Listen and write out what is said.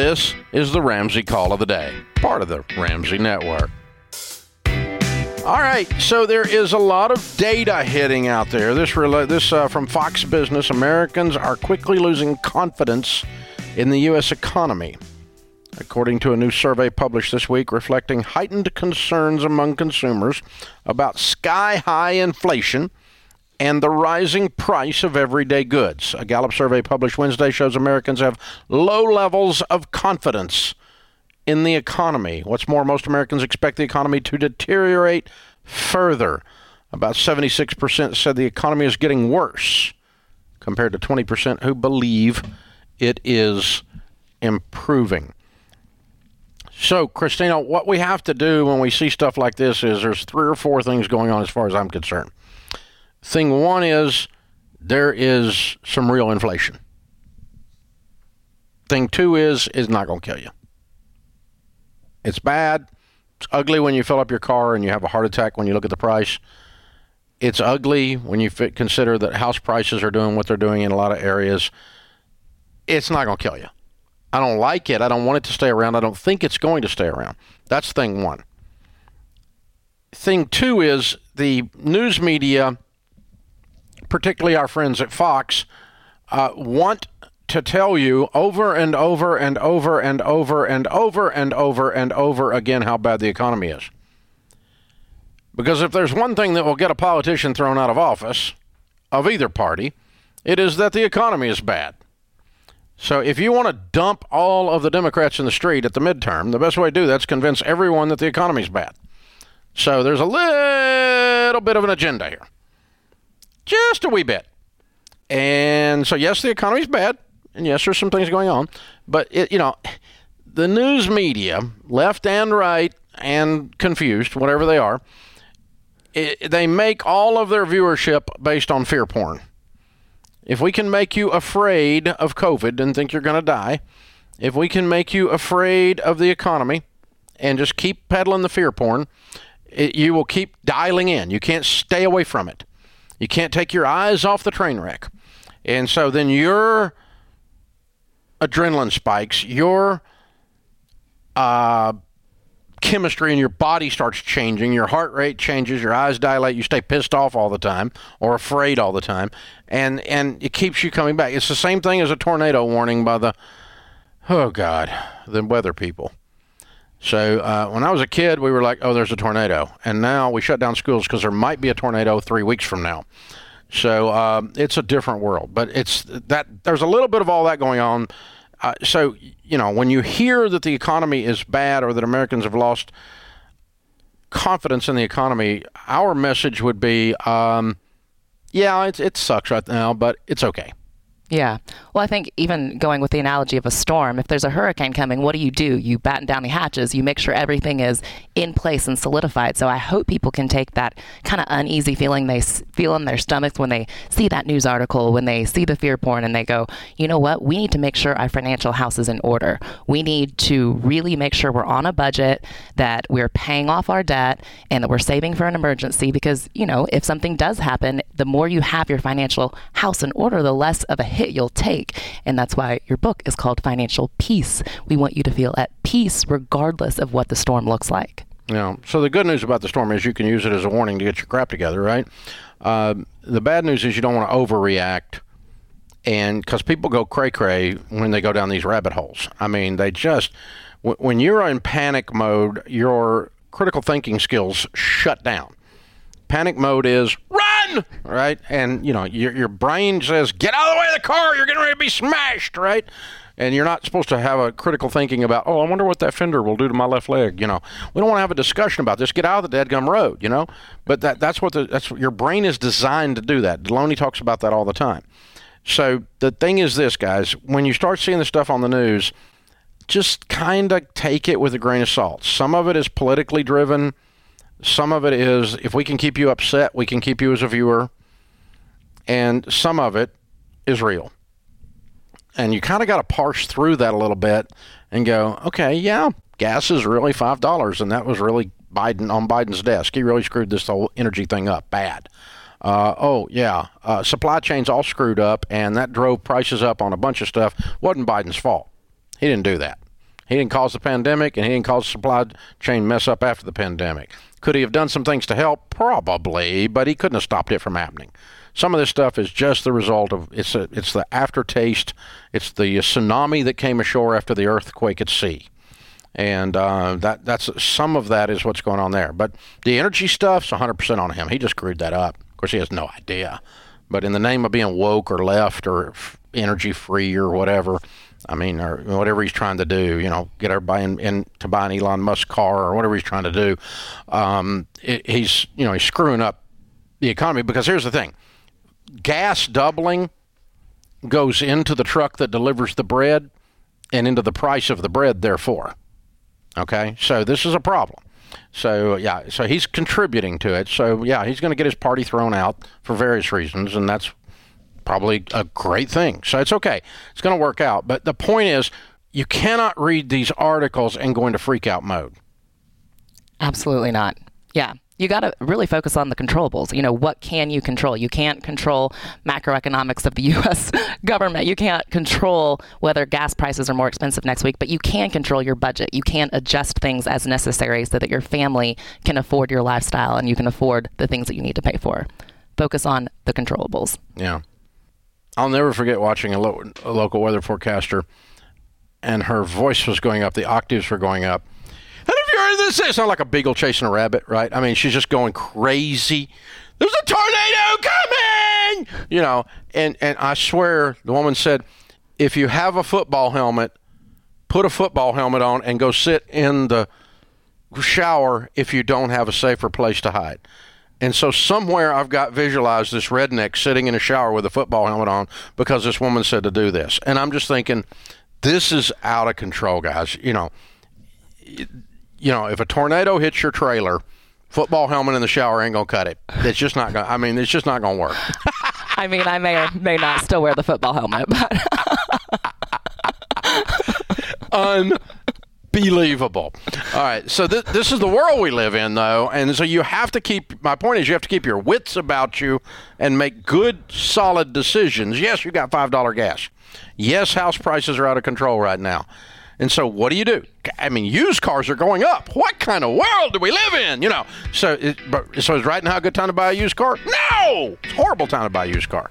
This is the Ramsey Call of the Day, part of the Ramsey Network. All right, so there is a lot of data hitting out there. This this uh, from Fox Business. Americans are quickly losing confidence in the U.S. economy, according to a new survey published this week, reflecting heightened concerns among consumers about sky-high inflation and the rising price of everyday goods. A Gallup survey published Wednesday shows Americans have low levels of confidence in the economy. What's more, most Americans expect the economy to deteriorate further. About 76% said the economy is getting worse, compared to 20% who believe it is improving. So, Christina, what we have to do when we see stuff like this is there's three or four things going on as far as I'm concerned. Thing one is there is some real inflation. Thing two is it's not going to kill you. It's bad. It's ugly when you fill up your car and you have a heart attack when you look at the price. It's ugly when you fit, consider that house prices are doing what they're doing in a lot of areas. It's not going to kill you. I don't like it. I don't want it to stay around. I don't think it's going to stay around. That's thing one. Thing two is the news media particularly our friends at Fox, uh, want to tell you over and over and over and over and over and over and over again how bad the economy is. Because if there's one thing that will get a politician thrown out of office, of either party, it is that the economy is bad. So if you want to dump all of the Democrats in the street at the midterm, the best way to do that is convince everyone that the economy is bad. So there's a little bit of an agenda here just a wee bit. And so, yes, the economy's bad, and yes, there's some things going on, but it, you know, the news media, left and right, and confused, whatever they are, it, they make all of their viewership based on fear porn. If we can make you afraid of COVID and think you're going to die, if we can make you afraid of the economy and just keep peddling the fear porn, it, you will keep dialing in. You can't stay away from it. You can't take your eyes off the train wreck. And so then your adrenaline spikes, your uh, chemistry in your body starts changing, your heart rate changes, your eyes dilate, you stay pissed off all the time or afraid all the time, and and it keeps you coming back. It's the same thing as a tornado warning by the oh god, the weather people. So uh, when I was a kid, we were like, "Oh, there's a tornado," and now we shut down schools because there might be a tornado three weeks from now. So um, it's a different world, but it's that there's a little bit of all that going on. Uh, so you know, when you hear that the economy is bad or that Americans have lost confidence in the economy, our message would be, um, yeah, it, it sucks right now, but it's okay. Yeah. Well, I think even going with the analogy of a storm, if there's a hurricane coming, what do you do? You batten down the hatches. You make sure everything is in place and solidified. So I hope people can take that kind of uneasy feeling they feel in their stomachs when they see that news article, when they see the fear porn, and they go, you know what? We need to make sure our financial house is in order. We need to really make sure we're on a budget, that we're paying off our debt, and that we're saving for an emergency. Because, you know, if something does happen, the more you have your financial house in order, the less of a hit you'll take. And that's why your book is called Financial Peace. We want you to feel at peace regardless of what the storm looks like. Yeah. So the good news about the storm is you can use it as a warning to get your crap together, right? Uh, the bad news is you don't want to overreact, and because people go cray cray when they go down these rabbit holes. I mean, they just when you're in panic mode, your critical thinking skills shut down. Panic mode is run, right? And you know your your brain says, "Get out of the way of the car! You're getting ready to be smashed!" Right? And you're not supposed to have a critical thinking about, "Oh, I wonder what that fender will do to my left leg." You know, we don't want to have a discussion about this. Get out of the dead gum road. You know, but that that's what the that's what your brain is designed to do. That Delony talks about that all the time. So the thing is this, guys, when you start seeing the stuff on the news, just kind of take it with a grain of salt. Some of it is politically driven some of it is if we can keep you upset, we can keep you as a viewer. And some of it is real. And you kind of got to parse through that a little bit and go, okay, yeah, gas is really $5. And that was really Biden on Biden's desk. He really screwed this whole energy thing up bad. Uh, oh, yeah, uh, supply chains all screwed up, and that drove prices up on a bunch of stuff. Wasn't Biden's fault. He didn't do that. He didn't cause the pandemic, and he didn't cause the supply chain mess up after the pandemic. Could he have done some things to help? Probably, but he couldn't have stopped it from happening. Some of this stuff is just the result of it's a, it's the aftertaste. It's the tsunami that came ashore after the earthquake at sea and uh, that that's some of that is what's going on there. But the energy stuff's 100% on him. He just screwed that up. Of course, he has no idea. But in the name of being woke or left or energy free or whatever, I mean, or whatever he's trying to do, you know, get everybody in, in to buy an Elon Musk car or whatever he's trying to do, um, it, he's you know he's screwing up the economy. Because here's the thing: gas doubling goes into the truck that delivers the bread and into the price of the bread, therefore. Okay, so this is a problem. So yeah, so he's contributing to it. So yeah, he's going to get his party thrown out for various reasons, and that's probably a great thing. So it's okay. It's going to work out. But the point is, you cannot read these articles and go into freak out mode. Absolutely not. Yeah you got to really focus on the controllables. You know, what can you control? You can't control macroeconomics of the U.S. government. You can't control whether gas prices are more expensive next week, but you can control your budget. You can adjust things as necessary so that your family can afford your lifestyle and you can afford the things that you need to pay for. Focus on the controllables. Yeah. I'll never forget watching a, lo- a local weather forecaster, and her voice was going up, the octaves were going up And if you're in this is not like a beagle chasing a rabbit, right? I mean, she's just going crazy. There's a tornado coming, you know. And and I swear, the woman said, if you have a football helmet, put a football helmet on and go sit in the shower if you don't have a safer place to hide. And so somewhere I've got visualized this redneck sitting in a shower with a football helmet on because this woman said to do this. And I'm just thinking, this is out of control, guys. You know, you know, if a tornado hits your trailer, football helmet in the shower ain't gonna cut it. It's just not gonna. I mean, it's just not gonna work. I mean, I may or may not still wear the football helmet, but unbelievable. All right, so th- this is the world we live in, though, and so you have to keep. My point is, you have to keep your wits about you and make good, solid decisions. Yes, you got five dollar gas. Yes, house prices are out of control right now. And so, what do you do? I mean, used cars are going up. What kind of world do we live in? You know. So, it, but, so is right now a good time to buy a used car? No, it's horrible time to buy a used car.